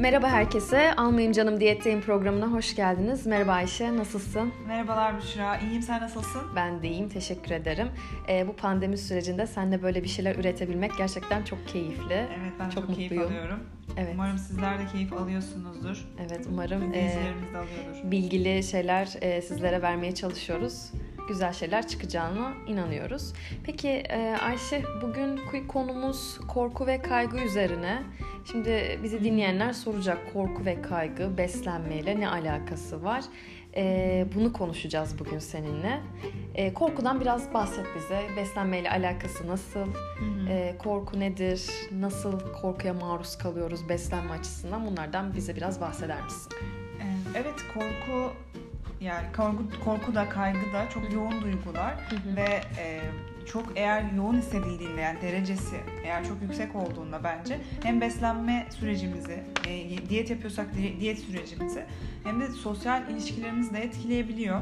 Merhaba herkese. Almayayım Canım Diyetteyim programına hoş geldiniz. Merhaba Ayşe, nasılsın? Merhabalar Büşra, iyiyim sen nasılsın? Ben de iyiyim, teşekkür ederim. Ee, bu pandemi sürecinde seninle böyle bir şeyler üretebilmek gerçekten çok keyifli. Evet ben çok, çok keyif mutluyum. alıyorum. Evet. Umarım sizler de keyif alıyorsunuzdur. Evet umarım. De alıyordur. Bilgili şeyler e, sizlere vermeye çalışıyoruz güzel şeyler çıkacağına inanıyoruz. Peki e, Ayşe bugün konumuz korku ve kaygı üzerine. Şimdi bizi dinleyenler soracak korku ve kaygı beslenmeyle ne alakası var? E, bunu konuşacağız bugün seninle. E, korkudan biraz bahset bize. Beslenmeyle alakası nasıl? E, korku nedir? Nasıl korkuya maruz kalıyoruz beslenme açısından? Bunlardan bize biraz bahseder misin? Evet korku yani korku, korku da kaygı da çok yoğun duygular ve e, çok eğer yoğun hissedildiğinde yani derecesi eğer çok yüksek olduğunda bence hem beslenme sürecimizi e, diyet yapıyorsak diyet sürecimizi hem de sosyal ilişkilerimizi de etkileyebiliyor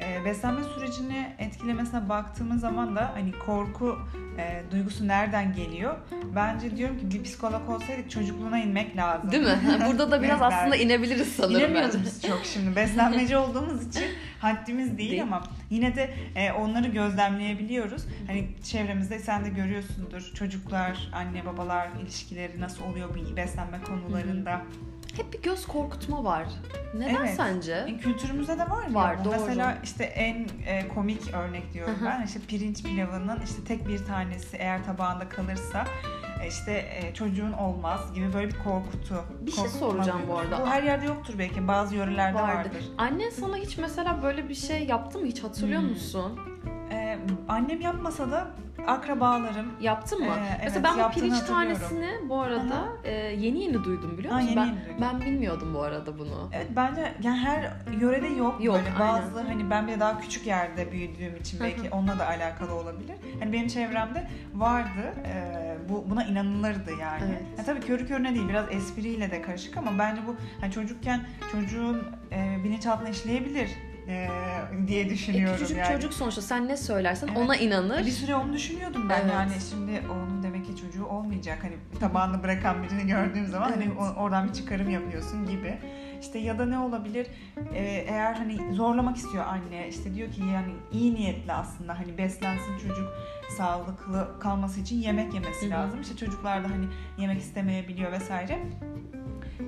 e, beslenme sürecini etkilemesine baktığımız zaman da hani korku e, duygusu nereden geliyor? Bence diyorum ki bir psikolog olsaydık çocukluğuna inmek lazım. Değil mi? Burada da biraz aslında inebiliriz sanırım. İnemiyoruz biz çok şimdi. Beslenmeci olduğumuz için haddimiz değil, değil. ama yine de e, onları gözlemleyebiliyoruz. Hani çevremizde sen de görüyorsundur. Çocuklar, anne babalar ilişkileri nasıl oluyor beslenme konularında. Hı-hı hep bir göz korkutma var. Neden evet. sence? E, kültürümüzde de var. Var, doğru. Mesela işte en e, komik örnek diyorum ben. İşte pirinç pilavının işte tek bir tanesi eğer tabağında kalırsa e, işte e, çocuğun olmaz gibi böyle bir korkutu. Bir şey soracağım bu arada. Bu her yerde yoktur belki. Bazı yörelerde vardır. vardır. Annen sana hiç mesela böyle bir şey yaptı mı? Hiç hatırlıyor hmm. musun? Ee, annem yapmasa da akrabalarım yaptın mı? Ee, Mesela ben bu pirinç tanesini bu arada e, yeni yeni duydum biliyor musun? Ha, yeni ben yeni ben bilmiyordum bu arada bunu. Evet bence yani her yörede yok, yok böyle bazı aynen. hani ben bir daha küçük yerde büyüdüğüm için belki onunla da alakalı olabilir. Hani benim çevremde vardı. E, bu buna inanılırdı yani. Evet. yani tabii körü körüne değil biraz espriyle de karışık ama bence bu hani çocukken çocuğun e, bilinçaltına işleyebilir e, diye düşünüyorum. E, küçücük yani. çocuk sonuçta sen ne söylersen evet. ona inanır. Bir süre onu düşünüyordum ben evet. yani şimdi onun demek ki çocuğu olmayacak hani tabağını bırakan birini gördüğüm zaman hani evet. hani oradan bir çıkarım yapıyorsun gibi. İşte ya da ne olabilir ee, eğer hani zorlamak istiyor anne işte diyor ki yani iyi niyetli aslında hani beslensin çocuk sağlıklı kalması için yemek yemesi Hı-hı. lazım. İşte çocuklar da hani yemek istemeyebiliyor vesaire.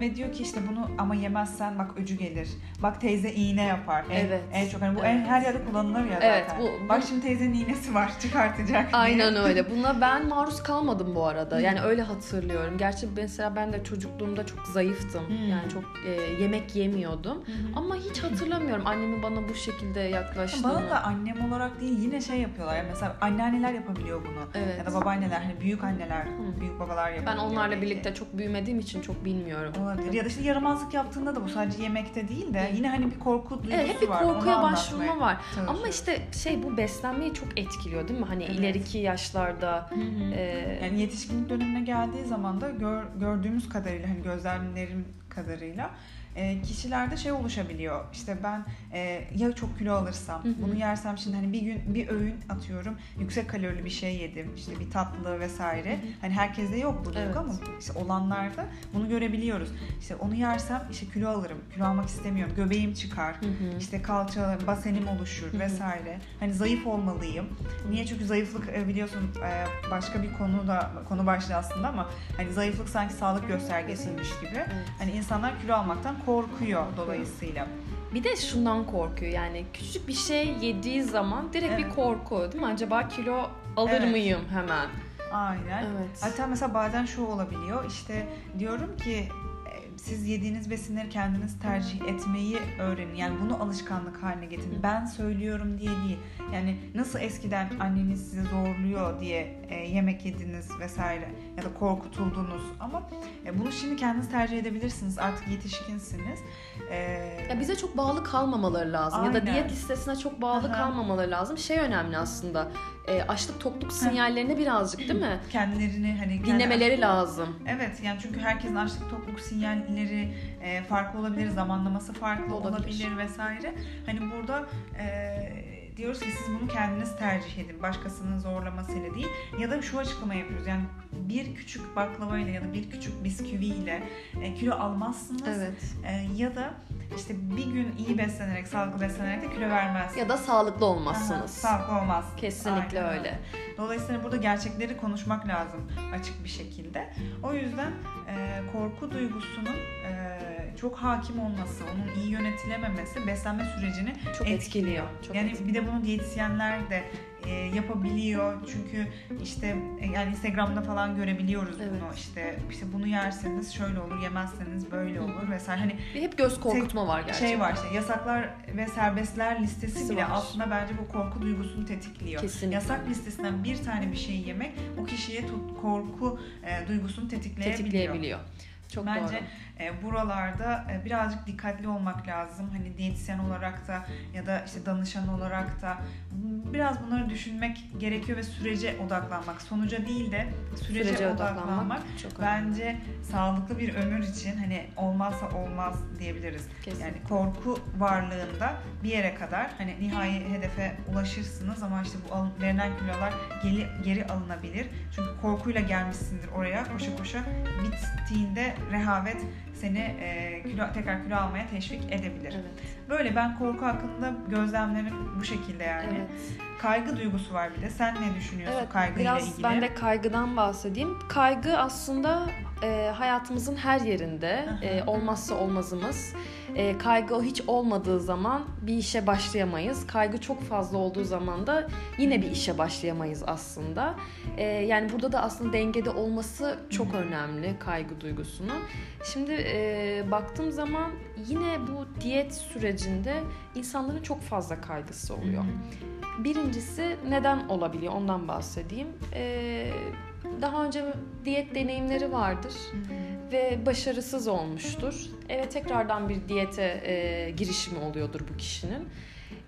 Ve diyor ki işte bunu ama yemezsen bak öcü gelir. Bak teyze iğne yapar. En, evet. En çok hani bu evet. en her yerde kullanılır ya zaten. Evet, bu, bak şimdi teyzenin iğnesi var çıkartacak diye. Aynen öyle. Buna ben maruz kalmadım bu arada. Yani öyle hatırlıyorum. Gerçi mesela ben de çocukluğumda çok zayıftım. Hmm. Yani çok e, yemek yemiyordum. Hmm. Ama hiç hatırlamıyorum annemin bana bu şekilde yaklaştığını. Bana da annem olarak değil yine şey yapıyorlar. Yani mesela anneanneler yapabiliyor bunu. Evet. Ya da babaanneler hani büyük anneler, hmm. büyük babalar yapabiliyor. Ben onlarla belki. birlikte çok büyümediğim için çok bilmiyorum. Olabilir. Ya da işte yaramazlık yaptığında da bu sadece yemekte değil de yine hani bir korku duygusu evet, hep bir var. korkuya başvurma var. Ama işte şey bu beslenmeyi çok etkiliyor değil mi? Hani evet. ileriki yaşlarda. E... Yani yetişkinlik dönemine geldiği zaman da gör, gördüğümüz kadarıyla hani gözlemlerim kadarıyla e, kişilerde şey oluşabiliyor. İşte ben e, ya çok kilo alırsam, hı hı. bunu yersem şimdi hani bir gün bir öğün atıyorum, yüksek kalorili bir şey yedim, işte bir tatlı vesaire. Hı hı. Hani herkeste yok bu duygu evet. ama işte olanlarda bunu görebiliyoruz. İşte onu yersem işte kilo alırım, kilo almak istemiyorum, göbeğim çıkar, hı hı. işte kalça, basenim oluşur hı hı. vesaire. Hani zayıf olmalıyım. Niye? Çünkü zayıflık e, biliyorsun e, başka bir konu da konu başlığı aslında ama hani zayıflık sanki sağlık göstergesiymiş gibi. Evet. Hani insanlar kilo almaktan korkuyor dolayısıyla. Bir de şundan korkuyor yani küçücük bir şey yediği zaman direkt evet. bir korku değil mi? Acaba kilo alır evet. mıyım hemen? Aynen. Evet. Hatta mesela bazen şu olabiliyor işte diyorum ki siz yediğiniz besinleri kendiniz tercih etmeyi öğrenin. Yani bunu alışkanlık haline getirin. Ben söylüyorum diye değil. Yani nasıl eskiden anneniz sizi zorluyor diye e, yemek yediniz vesaire ya da korkutuldunuz ama e, bunu şimdi kendiniz tercih edebilirsiniz. Artık yetişkinsiniz. E, ya bize çok bağlı kalmamaları lazım Aynen. ya da diyet listesine çok bağlı Aha. kalmamaları lazım. Şey önemli aslında. E, açlık tokluk sinyallerini birazcık değil mi? Kendilerini hani dinlemeleri açlık... lazım. Evet yani çünkü herkesin açlık tokluk sinyalleri e, farklı olabilir, zamanlaması farklı olabilir, olabilir vesaire. Hani burada e, diyoruz ki siz bunu kendiniz tercih edin. Başkasının zorlamasıyla değil. Ya da şu açıklama yapıyoruz. Yani bir küçük baklavayla ya da bir küçük bisküviyle e, kilo almazsınız. Evet. E, ya da işte bir gün iyi beslenerek, sağlıklı beslenerek de kilo vermezsiniz. Ya da sağlıklı Aha, olmazsınız. sağlıklı olmaz. Kesinlikle Aynen öyle. Dolayısıyla burada gerçekleri konuşmak lazım açık bir şekilde. O yüzden e, korku duygusunun e, çok hakim olması, onun iyi yönetilememesi beslenme sürecini Çok etkiliyor. Çok yani etkiliyor. bir de bunu diyetisyenler de e, yapabiliyor. Çünkü işte e, yani Instagram'da falan görebiliyoruz Evet. bunu. İşte işte bunu yerseniz şöyle olur, yemezseniz böyle olur vesaire. Hani Bir hep göz korkutma var gerçekten. şey var işte yasaklar ve serbestler listesi Listesi bile var. aslında bence bu korku duygusunu tetikliyor. Kesinlikle. Yasak listesinden bir tane bir şey yemek o kişiye tut, korku e, duygusunu tetikleyebiliyor. tetikleyebiliyor. Çok Bence doğru. E, buralarda e, birazcık dikkatli olmak lazım. Hani diyetisyen olarak da ya da işte danışan olarak da biraz bunları düşünmek gerekiyor ve sürece odaklanmak. Sonuca değil de sürece, Sürece odaklanmak. odaklanmak çok önemli. Bence sağlıklı bir ömür için hani olmazsa olmaz diyebiliriz. Kesinlikle. Yani korku varlığında bir yere kadar hani nihai hedefe ulaşırsınız ama işte bu alın- verilen kilolar geri, geri alınabilir. Çünkü korkuyla gelmişsindir oraya koşa koşa bittiğinde rehavet seni e, kilo tekrar kilo almaya teşvik edebilir. Evet. Böyle ben korku hakkında gözlemlerim bu şekilde yani. Evet. Kaygı duygusu var bir de. Sen ne düşünüyorsun Evet, kaygıyla biraz ilgili? ben de kaygıdan bahsedeyim. Kaygı aslında e, hayatımızın her yerinde e, olmazsa olmazımız. E, kaygı hiç olmadığı zaman bir işe başlayamayız. Kaygı çok fazla olduğu zaman da yine bir işe başlayamayız aslında. E, yani burada da aslında dengede olması çok önemli kaygı duygusunu. Şimdi e, baktığım zaman yine bu diyet sürecinde insanların çok fazla kaygısı oluyor. Birincisi neden olabiliyor ondan bahsedeyim. Ee, daha önce diyet deneyimleri vardır ve başarısız olmuştur. Evet tekrardan bir diyete e, girişimi oluyordur bu kişinin.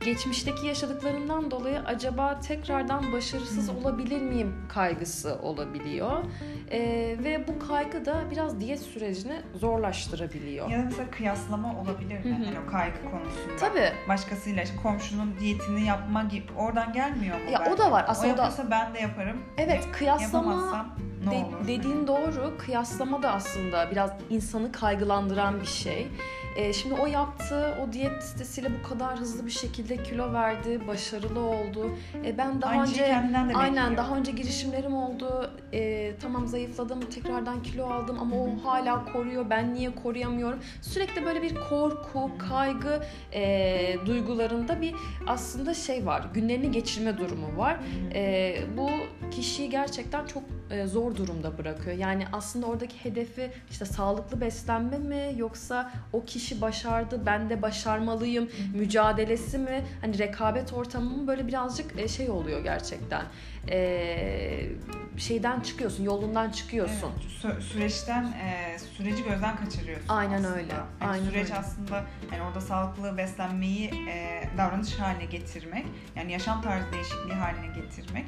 Geçmişteki yaşadıklarından dolayı acaba tekrardan başarısız olabilir miyim kaygısı olabiliyor. Ee, ve bu kaygı da biraz diyet sürecini zorlaştırabiliyor. Ya da mesela kıyaslama olabilir mi? Hani o kaygı konusunda. Tabii. Başkasıyla işte komşunun diyetini yapma gibi oradan gelmiyor mu? Ya o bence? da var. Aslında o o da- ben de yaparım. Evet kıyaslama ne De- olur? dediğin doğru. Kıyaslama da aslında biraz insanı kaygılandıran bir şey. Ee, şimdi o yaptı, o diyet listesiyle bu kadar hızlı bir şekilde kilo verdi, başarılı oldu. E, ben daha Aynı önce de aynen bekliyor. daha önce girişimlerim oldu. E, tamam zayıfladım, tekrardan kilo aldım ama o hala koruyor. Ben niye koruyamıyorum? Sürekli böyle bir korku, kaygı e, duygularında bir aslında şey var. Günlerini geçirme durumu var. E, bu kişiyi gerçekten çok e, zor durumda bırakıyor. Yani aslında oradaki hedefi işte sağlıklı beslenme mi yoksa o kişi başardı ben de başarmalıyım mücadelesi mi hani rekabet ortamı mı böyle birazcık e, şey oluyor gerçekten. E, şeyden çıkıyorsun, yolundan çıkıyorsun. Evet, sü- süreçten e, süreci gözden kaçırıyorsun. Aynen aslında. öyle, Yani aynen süreç öyle. aslında yani orada sağlıklı beslenmeyi e, davranış haline getirmek, yani yaşam tarzı değişikliği haline getirmek.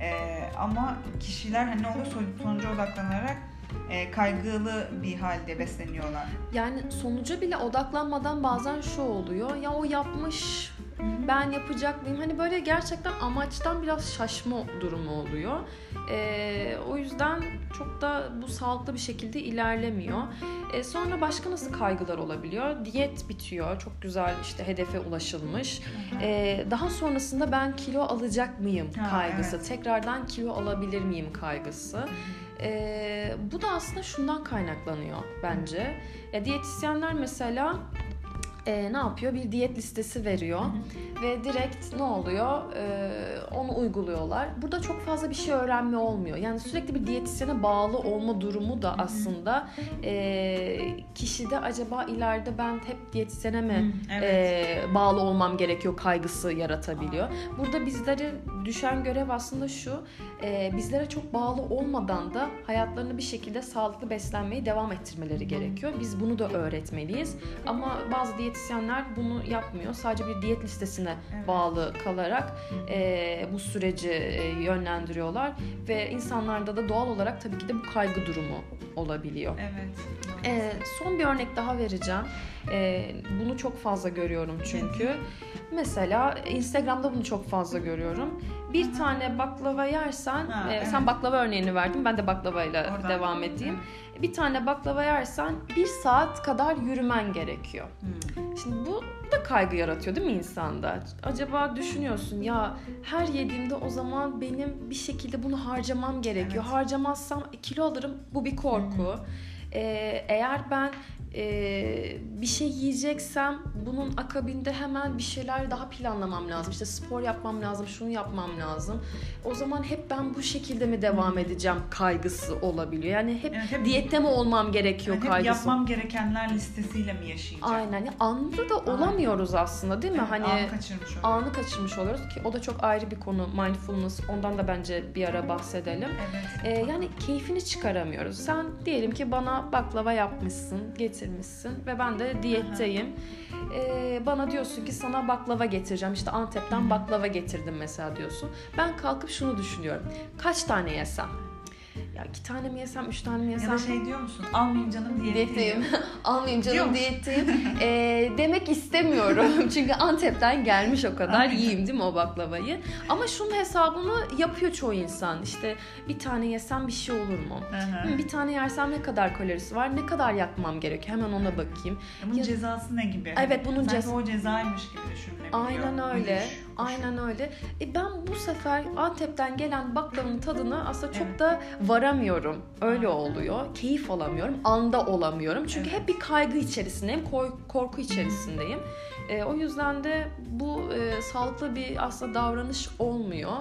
E, ama kişiler hani ne oluyor Son- sonuca odaklanarak e, kaygılı bir halde besleniyorlar. Yani sonuca bile odaklanmadan bazen şu oluyor. Ya o yapmış ben yapacak mıyım? Hani böyle gerçekten amaçtan biraz şaşma durumu oluyor. Ee, o yüzden çok da bu sağlıklı bir şekilde ilerlemiyor. Ee, sonra başka nasıl kaygılar olabiliyor? Diyet bitiyor. Çok güzel işte hedefe ulaşılmış. Ee, daha sonrasında ben kilo alacak mıyım Ha, kaygısı. evet. Tekrardan kilo alabilir miyim kaygısı. Ee, bu da aslında şundan kaynaklanıyor bence. Ya diyetisyenler mesela e, ne yapıyor? Bir diyet listesi veriyor ve direkt ne oluyor? E, onu uyguluyorlar. Burada çok fazla bir şey öğrenme olmuyor. Yani sürekli bir diyetisyene bağlı olma durumu da aslında e, kişide acaba ileride ben hep diyetisyene mi Evet. e, bağlı olmam gerekiyor kaygısı yaratabiliyor. Burada bizlere düşen görev aslında şu, e, bizlere çok bağlı olmadan da hayatlarını bir şekilde sağlıklı beslenmeyi devam ettirmeleri gerekiyor. Biz bunu da öğretmeliyiz. Ama bazı diyetisyenler bunu yapmıyor. Sadece bir diyet listesine Evet. bağlı kalarak e, bu süreci e, yönlendiriyorlar ve insanlarda da doğal olarak tabii ki de bu kaygı durumu olabiliyor. Evet. Ee, son bir örnek daha vereceğim. Ee, bunu çok fazla görüyorum çünkü. Mesela Instagram'da bunu çok fazla görüyorum. bir Hı-hı. tane baklava yersen, ha, e, evet. sen baklava örneğini verdin, ben de baklavayla Oradan. devam edeyim. Evet. Bir tane baklava yersen bir saat kadar yürümen gerekiyor. Hmm. Şimdi bu da kaygı yaratıyor değil mi insanda? Acaba düşünüyorsun ya her yediğimde o zaman benim bir şekilde bunu harcamam gerekiyor. Evet. Harcamazsam kilo alırım. Bu bir korku. Hmm. Ee, eğer ben e, bir şey yiyeceksem bunun akabinde hemen bir şeyler daha planlamam lazım. İşte spor yapmam lazım, şunu yapmam lazım. O zaman hep ben bu şekilde mi devam edeceğim kaygısı olabiliyor. Yani hep, evet, hep diyette mi olmam gerekiyor yani kaygısı. Hep yapmam gerekenler listesiyle mi yaşayacağım? Aynen. Yani anında da olamıyoruz Aynen. aslında değil mi? Evet, hani anı kaçırmış oluyoruz. Anı kaçırmış oluyoruz ki o da çok ayrı bir konu mindfulness. Ondan da bence bir ara bahsedelim. Evet. Ee, yani keyfini çıkaramıyoruz. Sen diyelim ki bana baklava yapmışsın, getir getirmişsin ve ben de diyetteyim. Ee, bana diyorsun ki sana baklava getireceğim. İşte Antep'ten baklava getirdim mesela diyorsun. Ben kalkıp şunu düşünüyorum. Kaç tane yesem? Ya iki tane mi yesem, üç tane mi yesem? Ya da şey diyor musun? Almayayım canım diyetteyim. Almayayım canım diyetteyim. e, demek istemiyorum. Çünkü Antep'ten gelmiş o kadar. Aynen. Yiyeyim değil mi o baklavayı? Ama şunun hesabını yapıyor çoğu insan. İşte bir tane yesem bir şey olur mu? Hı, bir tane yersem ne kadar kalorisi var? Ne kadar yakmam gerekiyor? Hemen ona bakayım. Ya bunun ya, cezası ne gibi? Evet bunun cezası. o cezaymış gibi düşünülebiliyor. Aynen öyle. Düş, Aynen öyle. E ben bu sefer Antep'ten gelen baklavanın tadını aslında çok evet. da varamıyorum. Öyle oluyor. Keyif alamıyorum. Anda olamıyorum. Çünkü evet. hep bir kaygı içerisindeyim. Korku içerisindeyim. E, o yüzden de bu e, sağlıklı bir aslında davranış olmuyor.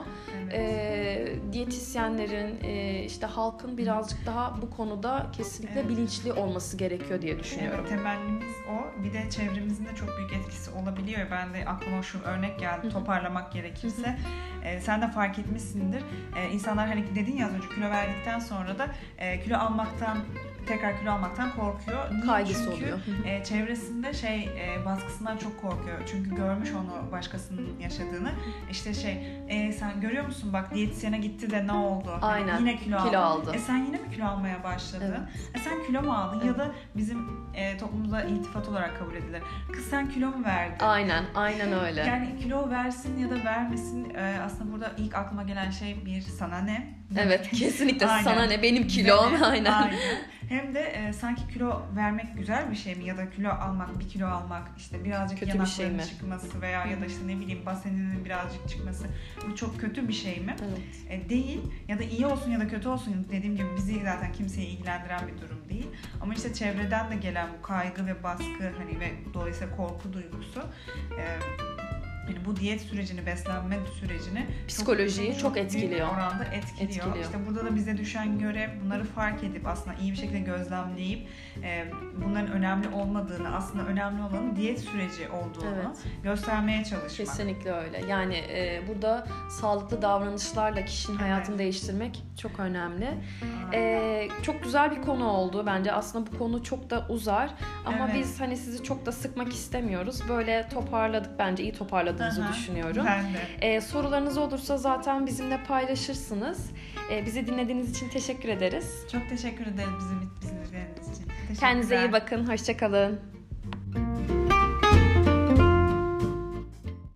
Evet. E, diyetisyenlerin e, işte halkın birazcık daha bu konuda kesinlikle evet. bilinçli olması gerekiyor diye düşünüyorum. Evet temennimiz o. Bir de çevremizin de çok büyük etkisi olabiliyor. Ben de aklıma şu örnek geldi toparlamak gerekirse. E, sen de fark etmişsindir. E, insanlar hani dedin ya az önce kilo verdikten sonra da e, kilo almaktan tekrar kilo almaktan korkuyor. Niye? Kaygısı Çünkü, oluyor. e, çevresinde şey e, baskısından çok korkuyor. Çünkü görmüş onu başkasının yaşadığını. İşte şey e, sen görüyor musun bak diyetisyene gitti de ne oldu? Hani Aynen. Yani yine kilo, kilo aldı. aldı. E sen yine mi kilo almaya başladın? Evet. E sen kilo mu aldın? Evet. Ya da bizim e, toplumumuzda iltifat olarak kabul edilir. Kız sen kilo mu verdin? Aynen. Aynen öyle. Yani kilo versin ya da vermesin e, aslında burada ilk aklıma gelen şey bir sana ne? Evet kesinlikle sana ne benim kilom aynen. aynen. Hem de e, sanki kilo vermek güzel bir şey mi ya da kilo almak, bir kilo almak işte birazcık kötü yanakların bir şey mi? çıkması veya ya da işte ne bileyim baseninin birazcık çıkması bu çok kötü bir şey mi? Evet. E, değil ya da iyi olsun ya da kötü olsun dediğim gibi bizi zaten kimseyi ilgilendiren bir durum değil. Ama işte çevreden de gelen bu kaygı ve baskı hani ve dolayısıyla korku duygusu e, yani bu diyet sürecini, beslenme sürecini psikolojiyi çok, çok, çok etkiliyor. oranda etkiliyor. etkiliyor. İşte burada da bize düşen görev bunları fark edip aslında iyi bir şekilde gözlemleyip e, bunların önemli olmadığını, aslında önemli olanın diyet süreci olduğunu evet. göstermeye çalışmak. Kesinlikle öyle. Yani e, burada sağlıklı davranışlarla kişinin evet. hayatını değiştirmek çok önemli. E, çok güzel bir konu oldu bence. Aslında bu konu çok da uzar ama evet. biz hani sizi çok da sıkmak istemiyoruz. Böyle toparladık bence iyi toparladık aydınladığınızı Aha, düşünüyorum. Ben de. Ee, sorularınız olursa zaten bizimle paylaşırsınız. Ee, bizi dinlediğiniz için teşekkür ederiz. Çok teşekkür ederiz bizi, dinlediğiniz için. Kendinize iyi bakın. Hoşçakalın.